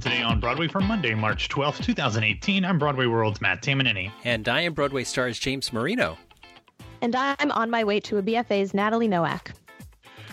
to Today on Broadway for Monday, March 12th, 2018. I'm Broadway World's Matt Tamanini. And I am Broadway stars James Marino. And I'm on my way to a BFA's Natalie Nowak.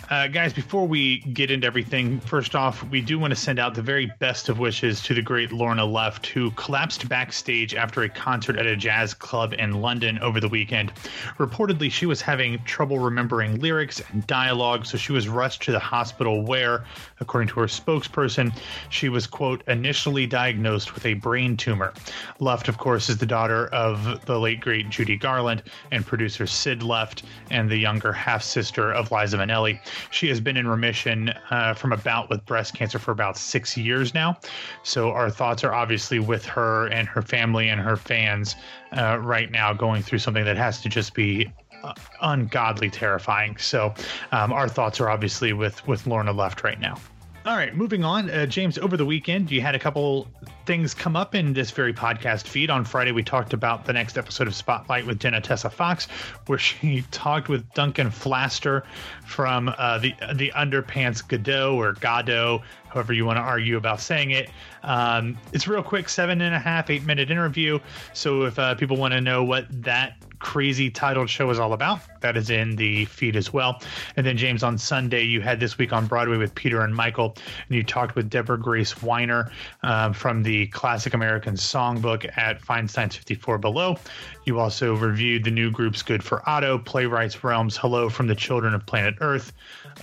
Uh, guys, before we get into everything, first off, we do want to send out the very best of wishes to the great Lorna Luft, who collapsed backstage after a concert at a jazz club in London over the weekend. Reportedly, she was having trouble remembering lyrics and dialogue, so she was rushed to the hospital where, according to her spokesperson, she was, quote, initially diagnosed with a brain tumor. Luft, of course, is the daughter of the late, great Judy Garland and producer Sid Luft and the younger half sister of Liza Minnelli. She has been in remission uh, from a bout with breast cancer for about six years now. So our thoughts are obviously with her and her family and her fans uh, right now, going through something that has to just be uh, ungodly terrifying. So um, our thoughts are obviously with with Lorna Luft right now. All right, moving on. Uh, James, over the weekend, you had a couple things come up in this very podcast feed. On Friday, we talked about the next episode of Spotlight with Jena Tesse Fox, where she talked with Duncan Pflaster from uh, the the Underpants Godot or Godot, however you want to argue about saying it. Um, it's real quick, seven and a half, eight minute interview. So if uh, people want to know what that crazy titled show is all about, that is in the feed as well. And then James, on Sunday, you had this week on Broadway with Peter and Michael, and you talked with Deborah Grace Winer um, from the Classic American Songbook at Feinstein's 54 Below. You also reviewed the new groups Good for Otto, Playwrights Realms, Hello from the Children of Planet Earth,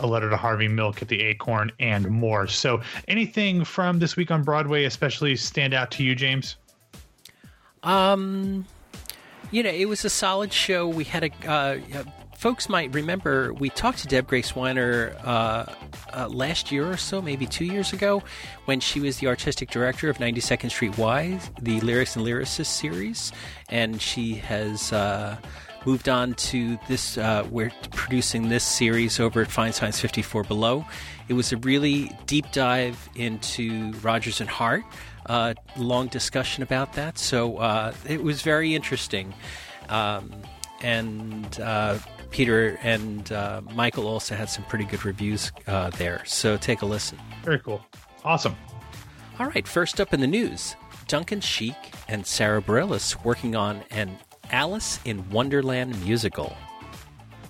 A Letter to Harvey Milk at the Acorn, and more. So, anything from this week on Broadway especially stand out to you, James? Um, you know, it was a solid show. We had a. Uh, folks might remember we talked to Deb Grace Winer uh, uh, last year or so, maybe two years ago, when she was the artistic director of 92nd Street Y, the Lyrics and Lyricists series, and she has uh, moved on to this. Uh, we're producing this series over at Feinstein's 54 Below. It was a really deep dive into Rodgers and Hart. Uh, long discussion about that, so uh, it was very interesting. Um, and uh, Peter and uh, Michael also had some pretty good reviews uh, there. So take a listen. Very cool. Awesome. All right, first up in the news Duncan Sheik and Sara Bareilles working on an Alice in Wonderland musical.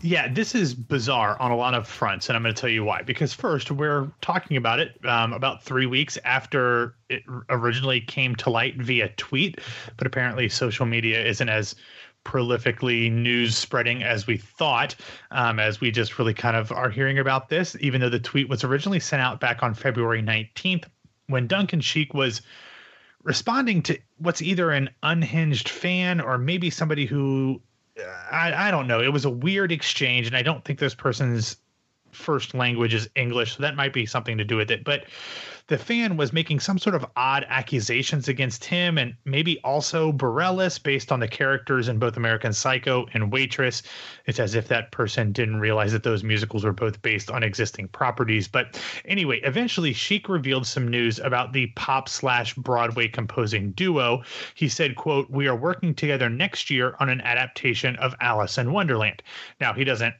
Yeah, this is bizarre on a lot of fronts, and I'm going to tell you why. Because first, we're talking about it um, about three weeks after it originally came to light via tweet, but apparently social media isn't as prolifically news spreading as we thought, um, as we just really kind of are hearing about this, even though the tweet was originally sent out back on February 19th when Duncan Sheik was responding to what's either an unhinged fan or maybe somebody who I, I don't know. It was a weird exchange, and I don't think this person's first language is English, so that might be something to do with it. But the fan was making some sort of odd accusations against him and maybe also Bareilles based on the characters in both American Psycho and Waitress. It's as if that person didn't realize that those musicals were both based on existing properties. But anyway, eventually Sheik revealed some news about the pop slash Broadway composing duo. He said, quote, we are working together next year on an adaptation of Alice in Wonderland. Now, he doesn't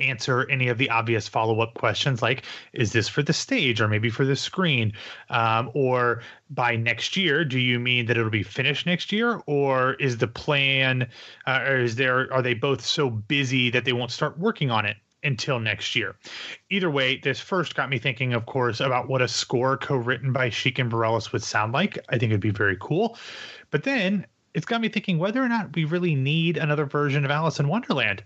answer any of the obvious follow-up questions like is this for the stage or maybe for the screen um, or by next year do you mean that it'll be finished next year or is the plan uh, or is there are they both so busy that they won't start working on it until next year. Either way, this first got me thinking, of course, about what a score co-written by Sheik and Bareilles would sound like. I think it'd be very cool. But then it's got me thinking whether or not we really need another version of Alice in Wonderland.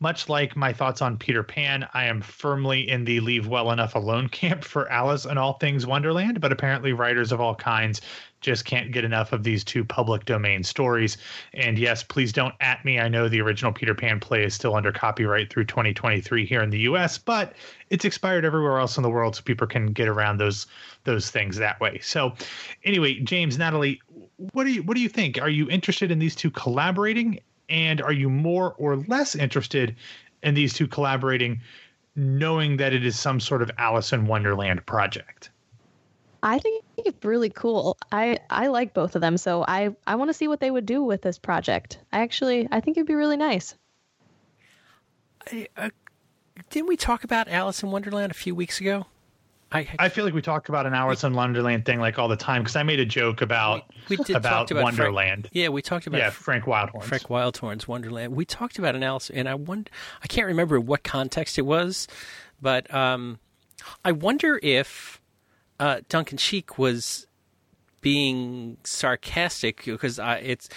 Much like my thoughts on Peter Pan, I am firmly in the leave well enough alone camp for Alice and all things Wonderland, but apparently writers of all kinds just can't get enough of these two public domain stories. And yes, please don't at me. I know the original Peter Pan play is still under copyright through 2023 here in the US, but it's expired everywhere else in the world so people can get around those those things that way. So anyway, James, Natalie, what do you what do you think? Are you interested in these two collaborating, and are you more or less interested in these two collaborating, knowing that it is some sort of Alice in Wonderland project? I think it's really cool. I I like both of them, so I I want to see what they would do with this project. I actually I think it'd be really nice. uh, didn't we talk about Alice in Wonderland a few weeks ago? I, I feel like we talk about an Alice in Wonderland thing like all the time because I made a joke about we, we did about, about Wonderland. Frank, yeah, we talked about yeah Frank Wildhorn. Frank Wildhorn's Wonderland. We talked about an Alice, and I wonder, I can't remember what context it was, but um, I wonder if uh, Duncan Sheik was being sarcastic because it's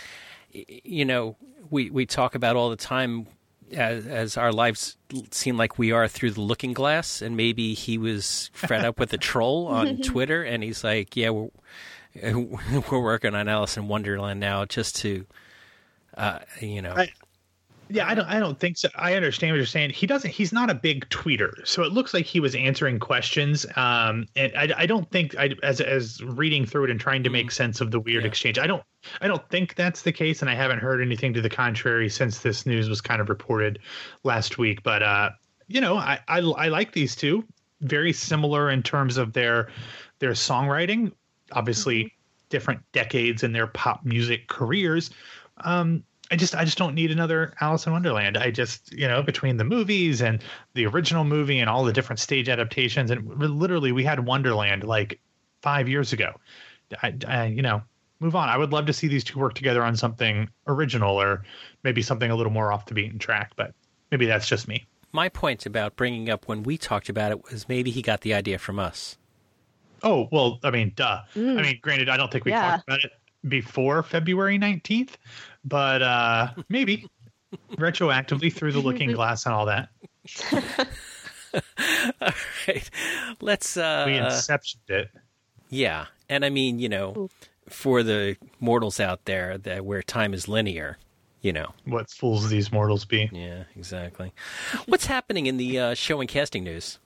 you know we we talk about all the time as, as, our lives seem like we are through the looking glass, and maybe he was fed up with the troll on Twitter, and he's like, "Yeah, we're we're working on Alice in Wonderland now, just to, uh, you know." I, yeah, I don't. I don't think so. I understand what you're saying. He doesn't. He's not a big tweeter, so it looks like he was answering questions. Um, and I, I don't think I, as as reading through it and trying to make mm. sense of the weird yeah. exchange. I don't. I don't think that's the case, and I haven't heard anything to the contrary since this news was kind of reported last week. But uh, you know, I, I I like these two. Very similar in terms of their their songwriting. Obviously, mm-hmm. different decades in their pop music careers. Um, I just I just don't need another Alice in Wonderland. I just you know between the movies and the original movie and all the different stage adaptations and literally we had Wonderland like five years ago. I, I you know move on. I would love to see these two work together on something original or maybe something a little more off the beaten track. But maybe that's just me. My point about bringing up when we talked about it was maybe he got the idea from us. Oh well, I mean, duh. Mm. I mean, granted, I don't think we yeah. talked about it before February 19th, but uh, maybe retroactively through the looking glass and all that. all right. Let's. Uh, we inceptioned it. Yeah. And I mean, you know, for the mortals out there that where time is linear, you know. What fools these mortals be. Yeah, exactly. What's happening in the uh, show and casting news?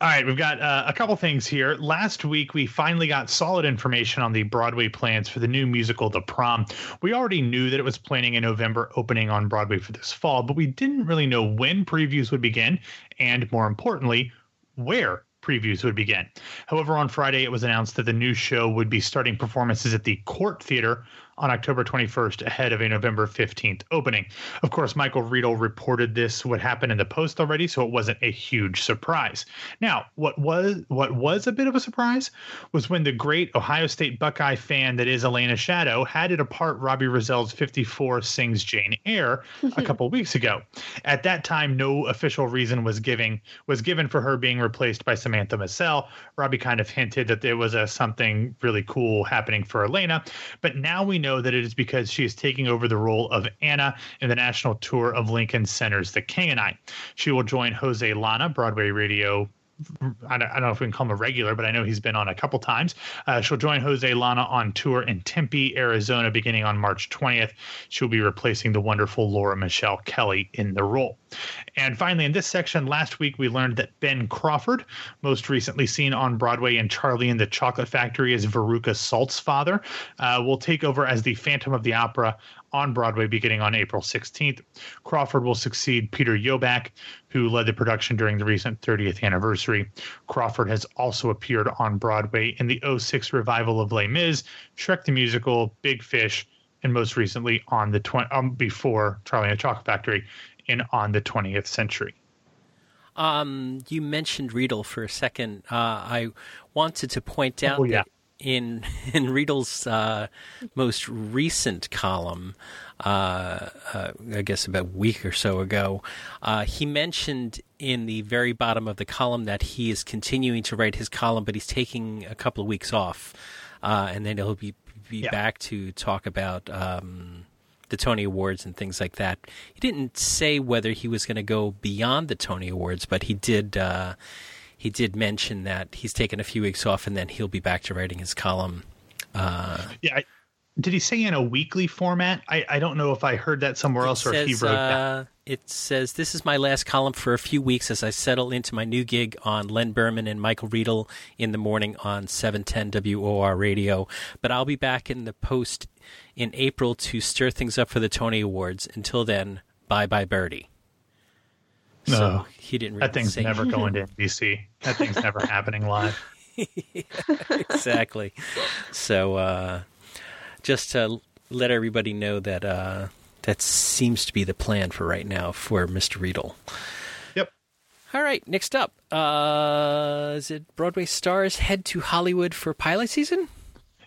All right, we've got uh, a couple things here. Last week, we finally got solid information on the Broadway plans for the new musical, The Prom. We already knew that it was planning a November, opening on Broadway for this fall, but we didn't really know when previews would begin, and more importantly, where previews would begin. However, on Friday, it was announced that the new show would be starting performances at the Cort Theater on October 21st ahead of a November 15th opening. Of course, Michael Riedel reported this would happen in the post already, so it wasn't a huge surprise. Now, what was what was a bit of a surprise was when the great Ohio State Buckeye fan that is Elena Shaddow had it apart Robbie Rozelle's 54 Sings Jane Eyre a couple weeks ago. At that time, no official reason was giving was given for her being replaced by Samantha Massell. Robbie kind of hinted that there was a something really cool happening for Elena, but now we know know that it is because she is taking over the role of Anna in the national tour of Lincoln Center's The King and I. She will join Jose Llana, Broadway radio I don't, I don't, know if we can call him a regular, but I know he's been on a couple times. Uh, she'll join Jose Llana on tour in Tempe, Arizona, beginning on March 20th. She'll be replacing the wonderful Laura Michelle Kelly in the role. And finally, in this section, last week we learned that Ben Crawford, most recently seen on Broadway in Charlie and the Chocolate Factory as Veruca Salt's father, uh, will take over as the Phantom of the Opera on Broadway beginning on April 16th. Crawford will succeed Peter Jöback, who led the production during the recent 30th anniversary. Crawford has also appeared on Broadway in the 06 revival of Les Mis, Shrek the Musical, Big Fish, and most recently on the tw- um, before Charlie and the Chocolate Factory in On the 20th Century. Um, you mentioned Riedel for a second. Uh, I wanted to point out oh, yeah. that in in Riedel's uh, most recent column, uh, uh, I guess about a week or so ago, uh, he mentioned in the very bottom of the column that he is continuing to write his column, but he's taking a couple of weeks off, uh, and then he'll be be yeah. back to talk about. Um, the Tony Awards and things like that. He didn't say whether he was going to go beyond the Tony Awards, but he did uh, he did mention that he's taken a few weeks off and then he'll be back to writing his column. Uh, yeah. I, did he say in a weekly format? I, I don't know if I heard that somewhere else or says, if he wrote uh, that. It says, This is my last column for a few weeks as I settle into my new gig on Len Berman and Michael Riedel in the morning on 710 WOR radio. But I'll be back in the post in April to stir things up for the Tony Awards. Until then, bye bye, Birdie. So no, he didn't. Really that thing's say. never going to NBC. That thing's never happening live. yeah, exactly. so, uh, just to let everybody know that uh, that seems to be the plan for right now for Mr. Riedel. Yep. All right, next up, uh, is it Broadway stars head to Hollywood for pilot season?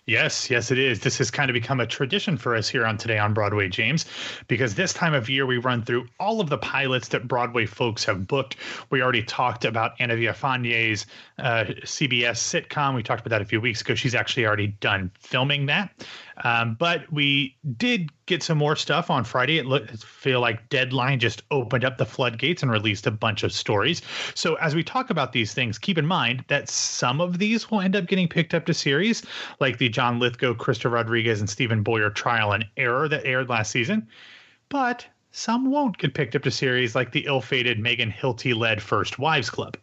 Yes, yes, it is. This has kind of become a tradition for us here on Today on Broadway, James, because this time of year we run through all of the pilots that Broadway folks have booked. We already talked about Anna Villafañe's uh, CBS sitcom. We talked about that a few weeks ago. She's actually already done filming that. Um, but we did get some more stuff on Friday. It looked feel like Deadline just opened up the floodgates and released a bunch of stories. So as we talk about these things, keep in mind that some of these will end up getting picked up to series, like the John Lithgow, Krysta Rodriguez, and Steven Boyer trial and error that aired last season. But some won't get picked up to series like the ill-fated Megan Hilty led First Wives Club.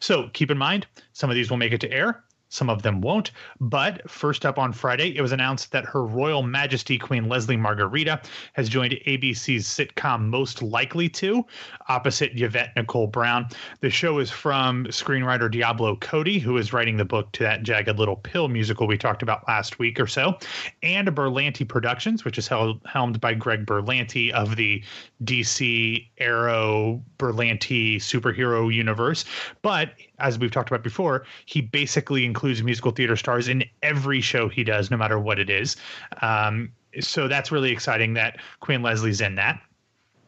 So keep in mind, some of these will make it to air, some of them won't. But first up on Friday, it was announced that Her Royal Majesty Queen Leslie Margherita has joined ABC's sitcom Most Likely to, opposite Yvette Nicole Brown. The show is from screenwriter Diablo Cody, who is writing the book to that Jagged Little Pill musical we talked about last week or so, and Berlanti Productions, which is held, helmed by Greg Berlanti of the DC Arrow Berlanti superhero universe. But as we've talked about before, he basically includes musical theater stars in every show he does, no matter what it is. Um, so that's really exciting that Queen Leslie's in that.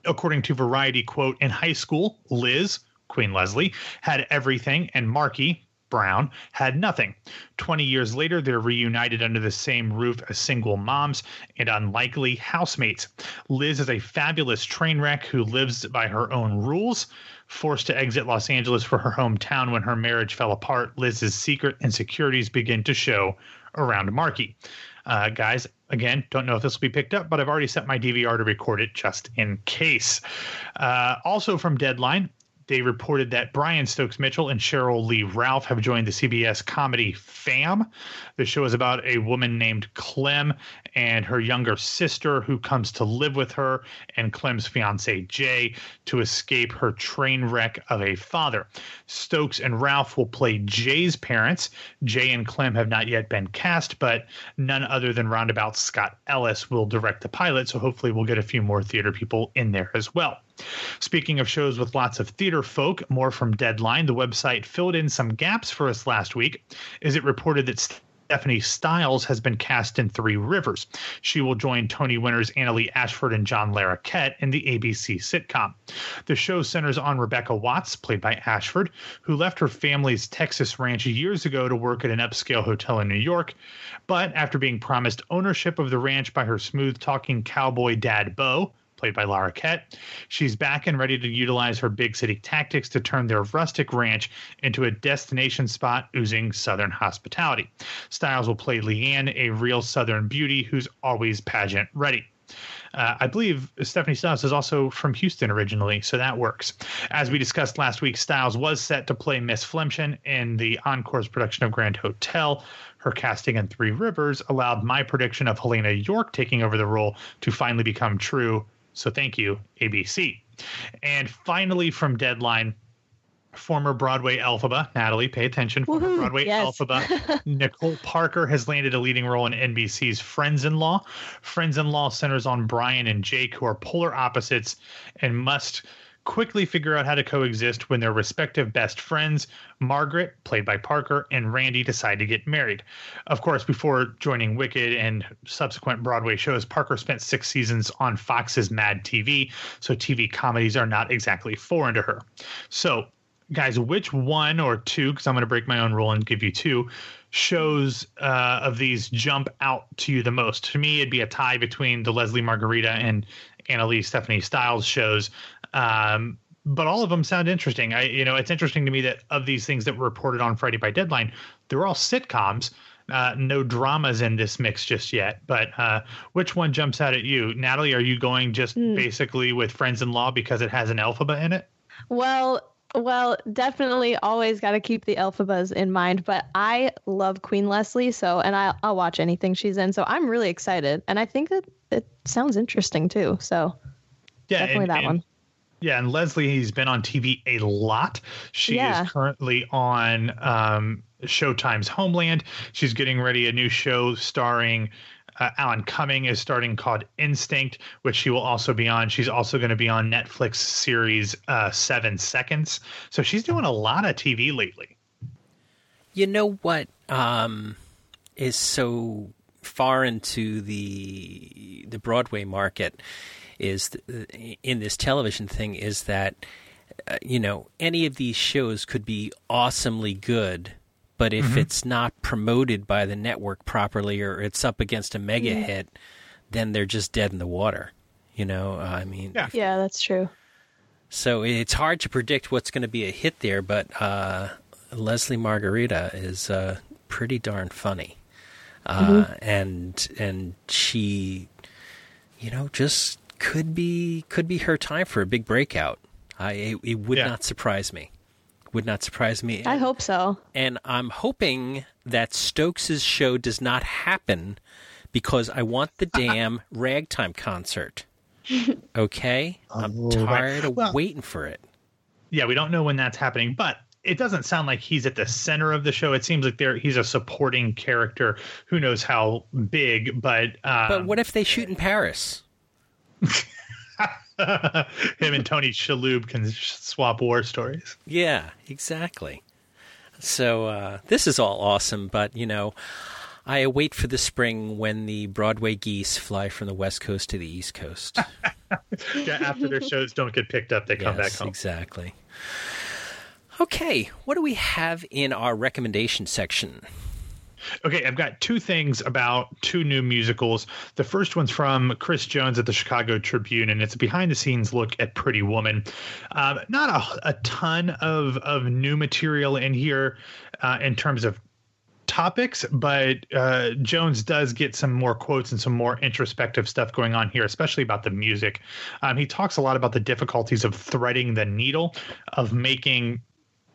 According to Variety, quote, in high school, Liz, Queen Leslie, had everything, and Marky, Brown had nothing. 20 years later, they're reunited under the same roof as single moms and unlikely housemates. Liz is a fabulous train wreck who lives by her own rules. Forced to exit Los Angeles for her hometown when her marriage fell apart, Liz's secret insecurities begin to show around Marky. Uh, guys, again, don't know if this will be picked up, but I've already set my DVR to record it just in case. Uh, also from Deadline, they reported that Brian Stokes Mitchell and Cheryl Lee Ralph have joined the CBS comedy Fam. The show is about a woman named Clem and her younger sister who comes to live with her and Clem's fiance Jay to escape her train wreck of a father. Stokes and Ralph will play Jay's parents. Jay and Clem have not yet been cast, but none other than roundabout Scott Ellis will direct the pilot, so hopefully we'll get a few more theater people in there as well. Speaking of shows with lots of theater folk, more from Deadline, the website filled in some gaps for us last week as it reported that Stephanie Styles has been cast in Three Rivers. She will join Tony winners Annaleigh Ashford and John Larroquette in the ABC sitcom. The show centers on Rebecca Watts, played by Ashford, who left her family's Texas ranch years ago to work at an upscale hotel in New York. But after being promised ownership of the ranch by her smooth talking cowboy dad, Bo, played by Larroquette. She's back and ready to utilize her big city tactics to turn their rustic ranch into a destination spot oozing Southern hospitality. Styles will play Leanne, a real Southern beauty who's always pageant ready. Uh, I believe Stephanie Styles is also from Houston originally, so that works. As we discussed last week, Styles was set to play Miss Flaemmchen in the Encore's production of Grand Hotel. Her casting in Three Rivers allowed my prediction of Helene Yorke taking over the role to finally become true. So thank you, ABC. And finally, from Deadline, former Broadway Elphaba, Natalie, pay attention. Former Woohoo, Broadway yes. Elphaba, Nicole Parker has landed a leading role in NBC's Friends in Law. Friends in Law centers on Brian and Jake, who are polar opposites and must quickly figure out how to coexist when their respective best friends, Margaret, played by Parker, and Randy decide to get married. Of course, before joining Wicked and subsequent Broadway shows, Parker spent six seasons on Fox's Mad TV, so TV comedies are not exactly foreign to her. So, guys, which one or two, because I'm going to break my own rule and give you two, shows uh, of these jump out to you the most? To me, it'd be a tie between the Leslie Margherita and Annalise Stephanie Styles shows. Um, but all of them sound interesting. I, you know, it's interesting to me that of these things that were reported on Friday by Deadline, they're all sitcoms. Uh, no dramas in this mix just yet. But uh, which one jumps out at you, Natalie? Are you going just basically with Friends in Law because it has an alphabet in it? Well, well, definitely always got to keep the Elphabas in mind. But I love Queen Leslie, so and I, I'll watch anything she's in. So I'm really excited, and I think that it sounds interesting too. So Yeah, definitely and- that and- one. Yeah, and Leslie, he's been on TV a lot. She Yeah. is currently on um, Showtime's Homeland. She's getting ready a new show starring Uh, Alan Cumming is starting called Instinct, which she will also be on. She's also going to be on Netflix series uh, Seven Seconds. So she's doing a lot of TV lately. You know what um, is so far into the the Broadway market is in this television thing is that uh, you know any of these shows could be awesomely good but if mm-hmm. it's not promoted by the network properly or it's up against a mega mm. hit then they're just dead in the water you know uh, i mean yeah. yeah that's true so it's hard to predict what's going to be a hit there but uh, leslie margherita is uh, pretty darn funny uh, mm-hmm. and and she you know just could be could be her time for a big breakout. I it, it would yeah. not surprise me. Would not surprise me. I hope so. And I'm hoping that Stokes's show does not happen because I want the damn ragtime concert. Okay, I'm tired of well, waiting for it. Yeah, we don't know when that's happening, but it doesn't sound like he's at the center of the show. It seems like there he's a supporting character. Who knows how big? But um, but what if they shoot in Paris? Him and Tony Shalhoub can swap war stories. Yeah, exactly. So uh, this is all awesome, but you know, I await for the spring when the Broadway geese fly from the west coast to the east coast. yeah, after their shows don't get picked up, they come yes, back home. Exactly. Okay, what do we have in our recommendation section? Okay, I've got two things about two new musicals. The first one's from Chris Jones at the Chicago Tribune, and it's a behind the scenes look at Pretty Woman. Um, not a, a, ton of, of new material in here uh, in terms of topics, but uh, Jones does get some more quotes and some more introspective stuff going on here, especially about the music. Um, he talks a lot about the difficulties of threading the needle, of making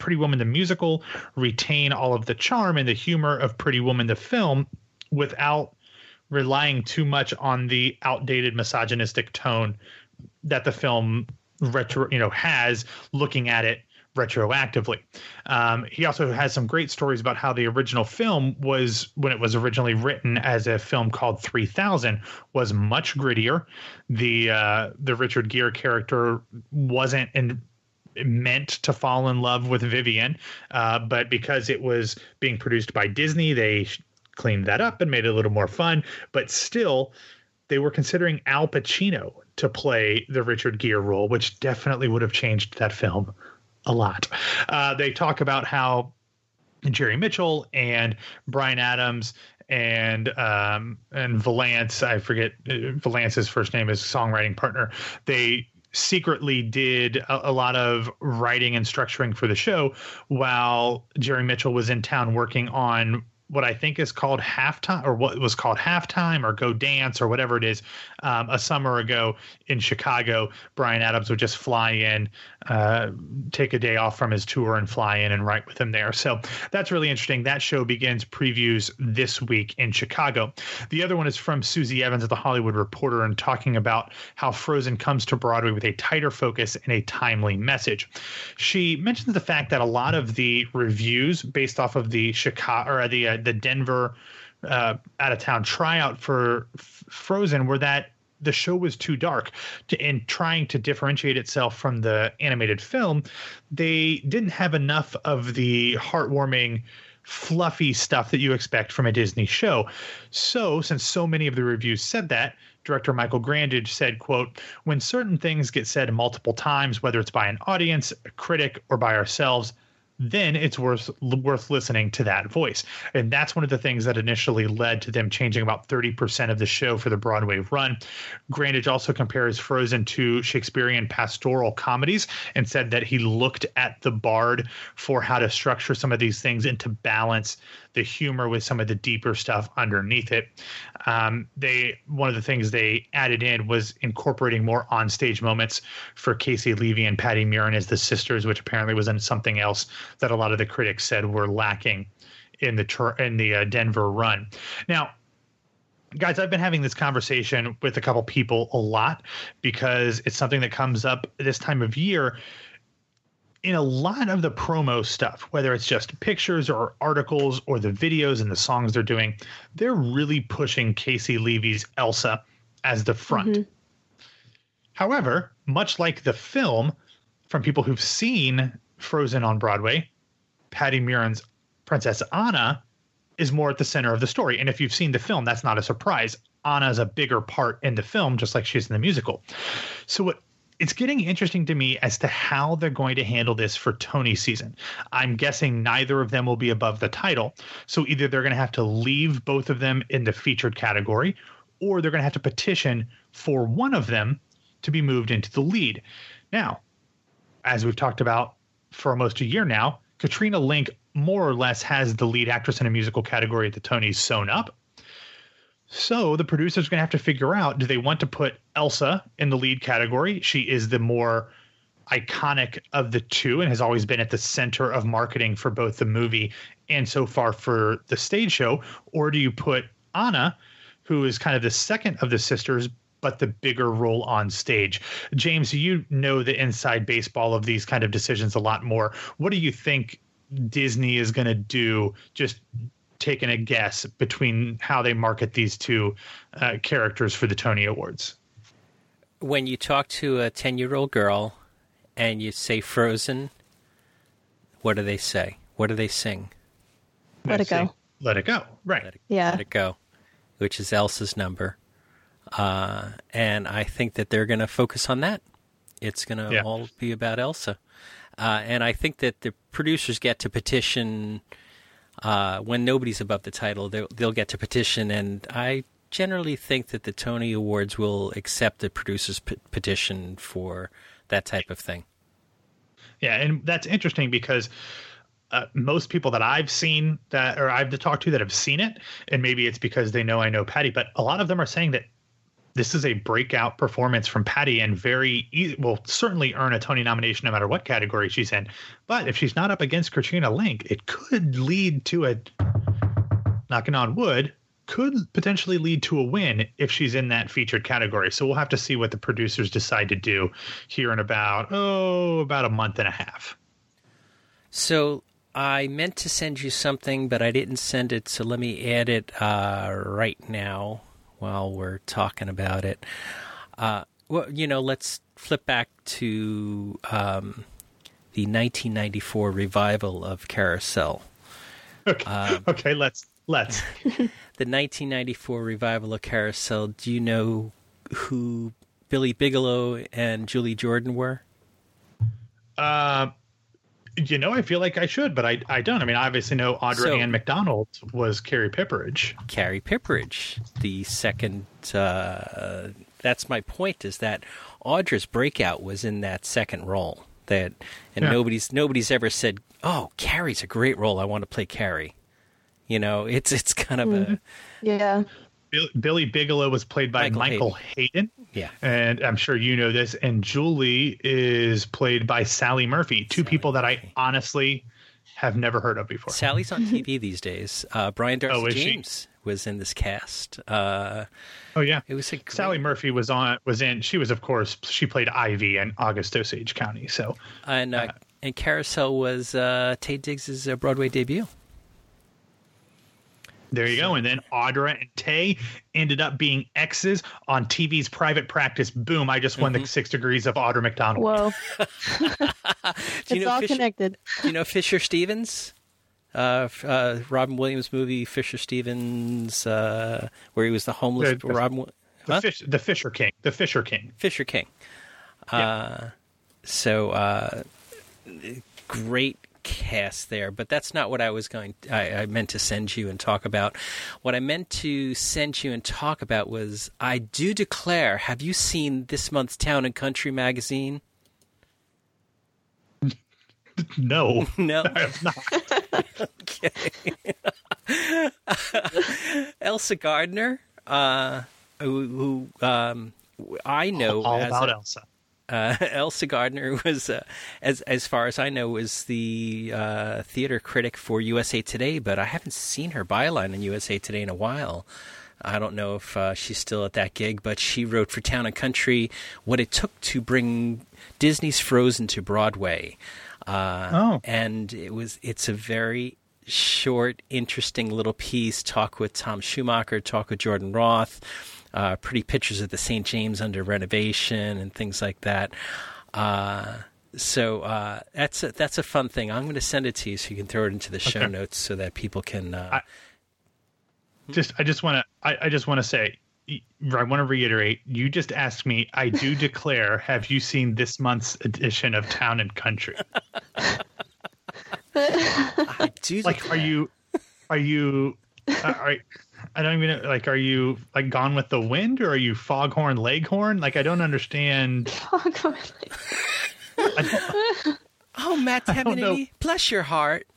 Pretty Woman the musical retain all of the charm and the humor of Pretty Woman the film without relying too much on the outdated misogynistic tone that the film retro you know has looking at it retroactively. Um, he also has some great stories about how the original film was when it was originally written as a film called 3000 was much grittier. The uh, the Richard Gere character wasn't in meant to fall in love with Vivian, uh, but because it was being produced by Disney, they cleaned that up and made it a little more fun. But still, they were considering Al Pacino to play the Richard Gere role, which definitely would have changed that film a lot. Uh, they talk about how Jerry Mitchell and Bryan Adams and um, and Vallance, I forget uh, Vallance's first name is songwriting partner. They secretly did a, a, lot of writing and structuring for the show while Jerry Mitchell was in town working on what I think is called halftime or what was called halftime or go dance or whatever it is. Um, a summer ago in Chicago, Bryan Adams would just fly in, uh, take a day off from his tour and fly in and write with him there. So that's really interesting. That show begins previews this week in Chicago. The other one is from Suzy Evans at the Hollywood Reporter and talking about how Frozen comes to Broadway with a tighter focus and a timely message. She mentions the fact that a lot of the reviews based off of the Chicago or the uh, the Denver uh, out of town tryout for F- Frozen were that the show was too dark to, in trying to differentiate itself from the animated film they didn't have enough of the heartwarming fluffy stuff that you expect from a disney show. So since so many of the reviews said that director michael grandage said quote when certain things get said multiple times whether it's by an audience a critic or by ourselves then it's worth worth listening to that voice. And that's one of the things that initially led to them changing about 30% of the show for the Broadway run. Grandage also compares Frozen to Shakespearean pastoral comedies and said that he looked at the bard for how to structure some of these things and to balance the humor with some of the deeper stuff underneath it. Um, they one of the things they added in was incorporating more onstage moments for Caissie Levy and Patti Murin as the sisters, which apparently was in something else that a lot of the critics said were lacking in the in the uh, Denver run. Now, guys, I've been having this conversation with a couple people a lot because it's something that comes up this time of year in a lot of the promo stuff, whether it's just pictures or articles or the videos and the songs they're doing, they're really pushing Caissie Levy's Elsa as the front. Mm-hmm. However, much like the film, from people who've seen Frozen on Broadway, Patti Murin's Princess Anna is more at the center of the story. And if you've seen the film, that's not a surprise. Anna is a bigger part in the film, just like she's in the musical. So it's getting interesting to me as to how they're going to handle this for Tony season. I'm guessing neither of them will be above the title. So either they're going to have to leave both of them in the featured category or they're going to have to petition for one of them to be moved into the lead. Now, as we've talked about for almost a year now, Katrina Lenk more or less has the lead actress in a musical category at the Tonys sewn up. So the producers are going to have to figure out do they want to put Elsa in the lead category? She is the more iconic of the two and has always been at the center of marketing for both the movie and so far for the stage show. Or do you put Anna, who is kind of the second of the sisters, but the bigger role on stage? James, you know the inside baseball of these kind of decisions a lot more. What do you think Disney is going to do just taking a guess between how they market these two uh, characters for the Tony Awards. When you talk to a 10 year old girl and you say Frozen, what do they say? What do they sing? Let it go. Let it go. Right. Let it, yeah. Let it go, which is Elsa's number. Uh, and I think that they're going to focus on that. It's going to yeah. all be about Elsa. Uh, and I think that the producers get to petition uh, when nobody's above the title, they'll, they'll get to petition, and I generally think that the Tony Awards will accept the producer's p- petition for that type of thing. Yeah, and that's interesting because uh, most people that I've seen that, or I've talked to that have seen it, and maybe it's because they know I know Patti, but a lot of them are saying that this is a breakout performance from Patti and very easy, will certainly earn a Tony nomination no matter what category she's in. But if she's not up against Katrina Lenk, it could lead to a knocking on wood could potentially lead to a win if she's in that featured category. So we'll have to see what the producers decide to do here in about oh about a month and a half. So I meant to send you something, but I didn't send it. So let me add it uh, right now while we're talking about it. Uh, well, you know, let's flip back to um, the 1994 revival of Carousel. Okay, um, okay let's let's. the 1994 revival of Carousel. Do you know who Billy Bigelow and Julie Jordan were? Uh, you know, I feel like I should, but I, I don't. I mean, I obviously know Audra so, Ann McDonald was Carrie Pipperidge. Carrie Pipperidge, the second. Uh, that's my point. Is that Audra's breakout was in that second role. That and yeah. nobody's nobody's ever said, "Oh, Carrie's a great role. I want to play Carrie." You know, it's it's kind of mm. a yeah. Billy Bigelow was played by Michael, Michael Hayden. Hayden. Yeah. And I'm sure you know this. And Julie is played by Sally Murphy, two Sally people that I honestly have never heard of before. Sally's on TV these days. Uh, Brian Darcy oh, James she? was in this cast. Uh, oh yeah, it was great... Sally Murphy was on was in. She was of course she played Ivy in August Osage County. So and uh, uh and Carousel was uh, Taye Diggs's uh, Broadway debut. There you go. And then Audra and Taye ended up being exes on TV's Private Practice. Boom! I just won mm-hmm. the six degrees of Audra McDonald. Whoa! it's all Fisher, connected. Do you know Fisher Stevens? Uh, uh, Robin Williams movie Fisher Stevens, uh, where he was the homeless the, the, Robin. The, Fish, the Fisher King. The Fisher King. Fisher King. Yeah. Uh, so uh, great cast there, but that's not what I was going. I, I, meant to send you and talk about. What I meant to send you and talk about was I do declare. Have you seen this month's Town and Country magazine? No, no, I have not. okay. Elysa Gardner, uh, who, who um, I know all, about a, Elsa uh, Elysa Gardner was, uh, as as far as I know, was the uh, theater critic for USA Today, but I haven't seen her byline in USA Today in a while. I don't know if uh, she's still at that gig, but she wrote for Town and Country what it took to bring Disney's Frozen to Broadway. Uh, Oh. and it was it's a very short, interesting little piece. Talk with Tom Schumacher, talk with Jordan Roth, uh, pretty pictures of the St. James under renovation and things like that. Uh, so uh, that's a, that's a fun thing. I'm going to send it to you so you can throw it into the show Okay. notes so that people can. Uh, I- just I just want to I, I just want to say I want to reiterate. You just asked me. I do declare. Have you seen this month's edition of Town and Country? I do Like, are you are you uh, are I don't even know, like. Are you like Gone with the Wind or are you Foghorn Leghorn? Like, I don't understand. I, Oh, Matt don't know. Tamanini, bless your heart.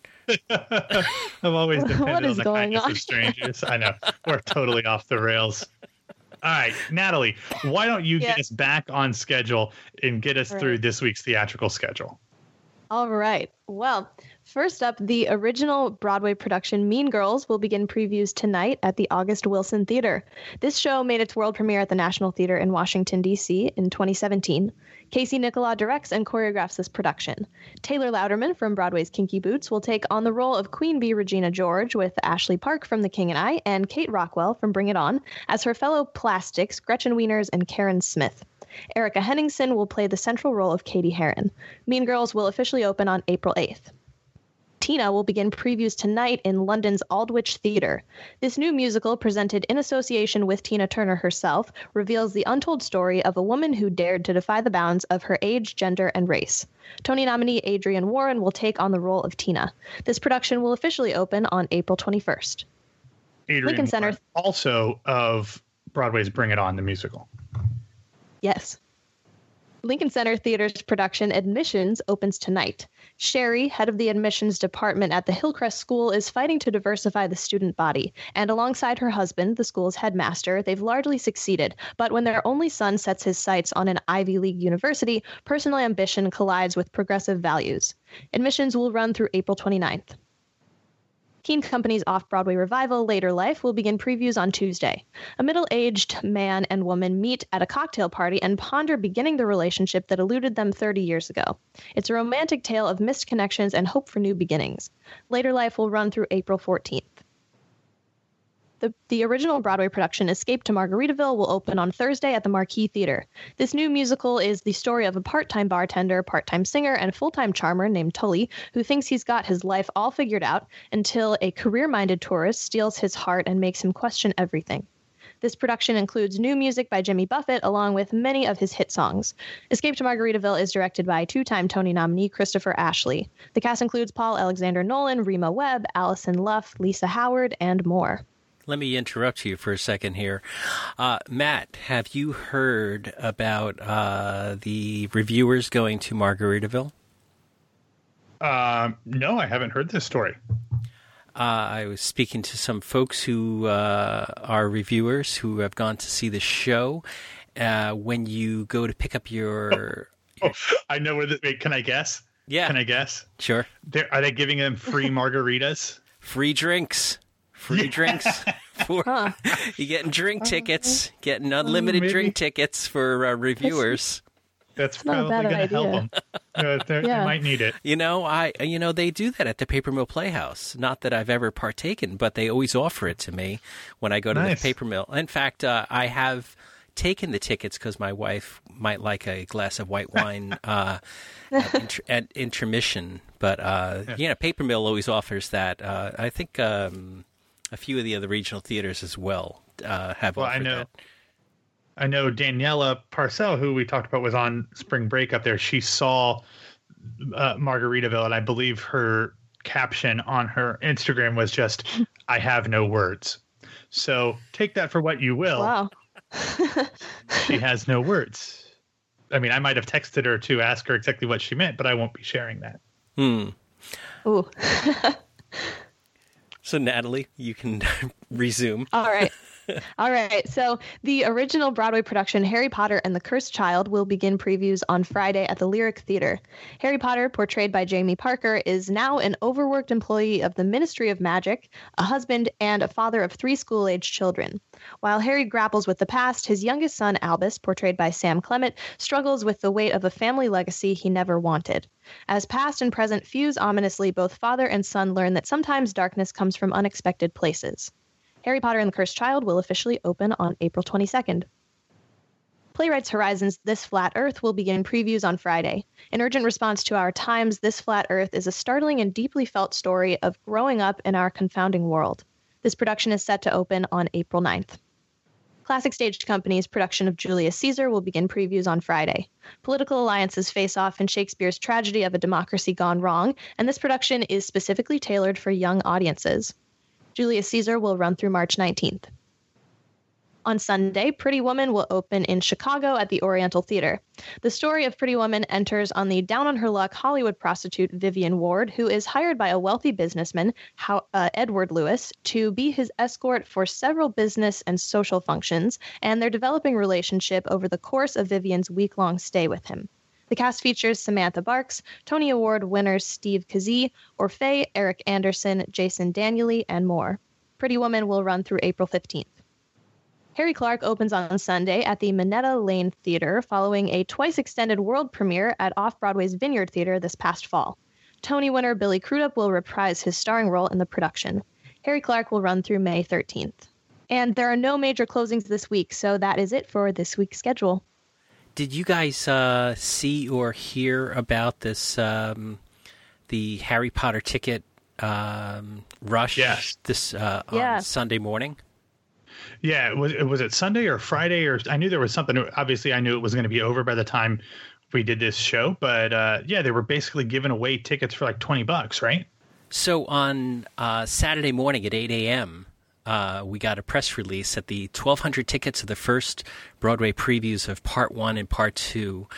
I've always depended What on the going kindness on? of strangers. I know we're totally off the rails. All right, Natalie, why don't you get us back on schedule and get us All through this week's theatrical schedule? All right. Well, first up, the original Broadway production Mean Girls will begin previews tonight at the August Wilson Theater. This show made its world premiere at the National Theater in Washington, D.C. in 2017. Casey Nicholaw directs and choreographs this production. Taylor Louderman from Broadway's Kinky Boots will take on the role of Queen Bee Regina George with Ashley Park from The King and I and Kate Rockwell from Bring It On as her fellow plastics Gretchen Wieners and Karen Smith. Erika Henningsen will play the central role of Cady Heron. Mean Girls will officially open on April 8th. Tina will begin previews tonight in London's Aldwych Theatre. This new musical, presented in association with Tina Turner herself, reveals the untold story of a woman who dared to defy the bounds of her age, gender, and race. Tony nominee Adrienne Warren will take on the role of Tina. This production will officially open on April 21st. Adrienne Lincoln Center. Also of Broadway's Bring It On the musical. Yes. Lincoln Center Theater's production Admissions opens tonight. Sherry, head of the admissions department at the Hillcrest School, is fighting to diversify the student body. And alongside her husband, the school's headmaster, they've largely succeeded. But when their only son sets his sights on an Ivy League university, personal ambition collides with progressive values. Admissions will run through April 29th. Keen Company's off Broadway revival, Later Life, will begin previews on Tuesday. A middle aged man and woman meet at a cocktail party and ponder beginning the relationship that eluded them 30 years ago. It's a romantic tale of missed connections and hope for new beginnings. Later Life will run through April 14th. The, the original Broadway production, Escape to Margaritaville, will open on Thursday at the Marquis Theater. This new musical is the story of a part time bartender, part time singer, and full time charmer named Tully, who thinks he's got his life all figured out until a career minded tourist steals his heart and makes him question everything. This production includes new music by Jimmy Buffett, along with many of his hit songs. Escape to Margaritaville is directed by two time Tony nominee Christopher Ashley. The cast includes Paul Alexander Nolan, Rema Webb, Alison Luff, Lisa Howard, and more. Let me interrupt you for a second here. Uh, Matt, have you heard about uh, the reviewers going to Margaritaville? Um, no, I haven't heard this story. Uh, I was speaking to some folks who uh, are reviewers who have gone to see the show. Uh, when you go to pick up your. Oh, I know where the. Wait, can I guess? Yeah, Can I guess? sure. They're, are they giving them free margaritas? Free drinks. Free drinks. For, you getting drink tickets, getting unlimited maybe. drink tickets for uh, reviewers. That's not a probably bad going to help idea. them. Uh, they they might need it. You know, I you know they do that at the Paper Mill Playhouse. Not that I've ever partaken, but they always offer it to me when I go to Nice. the Paper Mill. In fact, uh, I have taken the tickets because my wife might like a glass of white wine uh, at, inter- at intermission. But uh, you know, Paper Mill always offers that. Uh, I think um, a few of the other regional theaters as well uh, have Well, I know. that. I know Daniela Parcell, who we talked about, was on spring break up there. She saw uh, Margaritaville, and I believe her caption on her Instagram was just, "I have no words." So take that for what you will. Wow. She has no words. I mean, I might have texted her to ask her exactly what she meant, but I won't be sharing that. Hmm. Ooh. So Natalie, you can resume. All right. All right. So the original Broadway production, Harry Potter and the Cursed Child, will begin previews on Friday at the Lyric Theater. Harry Potter, portrayed by Jamie Parker, is now an overworked employee of the Ministry of Magic, a husband, and a father of three school aged children. While Harry grapples with the past, his youngest son, Albus, portrayed by Sam Clemmett, struggles with the weight of a family legacy he never wanted. As past and present fuse ominously, both father and son learn that sometimes darkness comes from unexpected places. Harry Potter and the Cursed Child will officially open on April 22nd. Playwrights Horizons This Flat Earth will begin previews on Friday. In urgent response to our times, This Flat Earth is a startling and deeply felt story of growing up in our confounding world. This production is set to open on April 9th. Classic Stage Company's production of Julius Caesar will begin previews on Friday. Political alliances face off in Shakespeare's tragedy of a democracy gone wrong, and this production is specifically tailored for young audiences. Julius Caesar will run through March 19th. On Sunday, Pretty Woman will open in Chicago at the Oriental Theater. The story of Pretty Woman enters on the down on her luck Hollywood prostitute Vivian Ward, who is hired by a wealthy businessman, how, uh, Edward Lewis, to be his escort for several business and social functions, and their developing relationship over the course of Vivian's week long stay with him. The cast features Samantha Barks, Tony Award winners Steve Kazee, Orfeh, Eric Anderson, Jason Danieley, and more. Pretty Woman will run through April 15th. Harry Clarke opens on Sunday at the Minetta Lane Theater following a twice extended world premiere at Off Broadway's Vineyard Theater this past fall. Tony winner Billy Crudup will reprise his starring role in the production. Harry Clarke will run through May 13th. And there are no major closings this week, so that is it for this week's schedule did you guys uh, see or hear about this um, the Harry Potter ticket um, rush? Yes. This uh, yeah. on Sunday morning. Yeah, was was it Sunday or Friday or I knew there was something. Obviously, I knew it was going to be over by the time we did this show, but uh, yeah, they were basically giving away tickets for like twenty bucks, right? So on uh, Saturday morning at eight a.m uh, we got a press release that the 1,200 tickets of the first Broadway previews of Part 1 and Part 2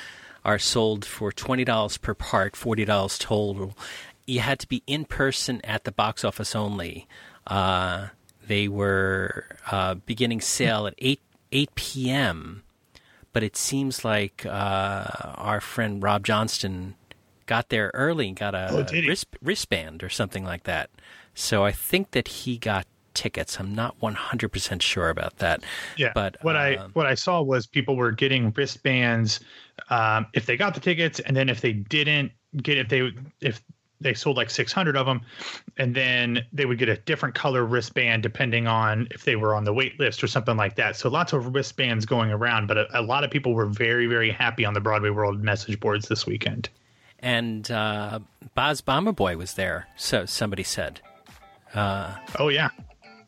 are sold for $20 per part, $40 total. You had to be in person at the box office only. Uh, they were uh, beginning sale at 8, 8 p.m., but it seems like uh, our friend Rob Johnston got there early and got a oh, wrist, wristband or something like that. So I think that he got tickets. I'm not 100% sure about that. Yeah. But what I um, what I saw was people were getting wristbands um, if they got the tickets, and then if they didn't get if they if they sold like 600 of them and then they would get a different color wristband depending on if they were on the wait list or something like that so lots of wristbands going around but a, a lot of people were very very happy on the broadway world message boards this weekend and uh, Boz Boy was there so somebody said uh, oh yeah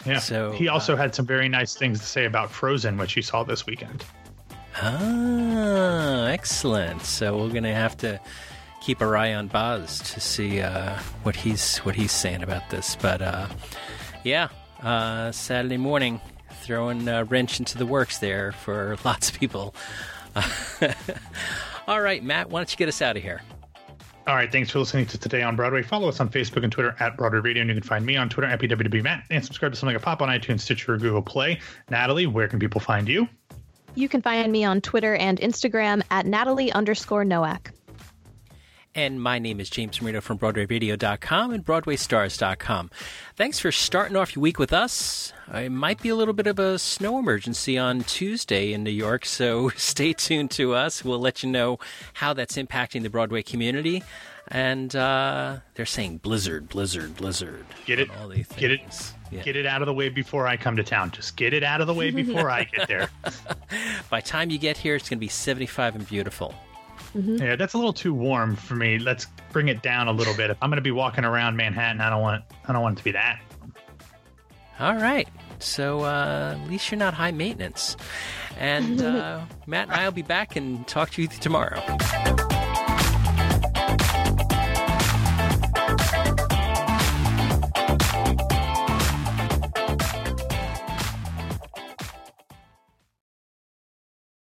yeah. So he also uh, had some very nice things to say about Frozen, which he saw this weekend. Ah, excellent. So we're gonna have to keep our eye on Buzz to see uh, what he's what he's saying about this. But uh, yeah, uh, Saturday morning, throwing a wrench into the works there for lots of people. All right, Matt, why don't you get us out of here? All right, thanks for listening to Today on Broadway. Follow us on Facebook and Twitter at Broadway Radio, and you can find me on Twitter at PWWMatt, and subscribe to Something Like a Pop on iTunes, Stitcher, or Google Play. Natalie, where can people find you? You can find me on Twitter and Instagram at Natalie underscore Noack. And my name is James Marino from BroadwayRadio.com and BroadwayStars.com. Thanks for starting off your week with us. It might be a little bit of a snow emergency on Tuesday in New York, so stay tuned to us. We'll let you know how that's impacting the Broadway community. And uh, they're saying blizzard, blizzard, blizzard. Get it, get it, yeah. get it out of the way before I come to town. Just get it out of the way before I get there. By the time you get here, it's going to be 75 and beautiful. Mm-hmm. Yeah, that's a little too warm for me. Let's bring it down a little bit. If I'm going to be walking around Manhattan, I don't want I don't want it to be that. All right. So uh, at least you're not high maintenance. And uh, Matt and I will be back and talk to you tomorrow.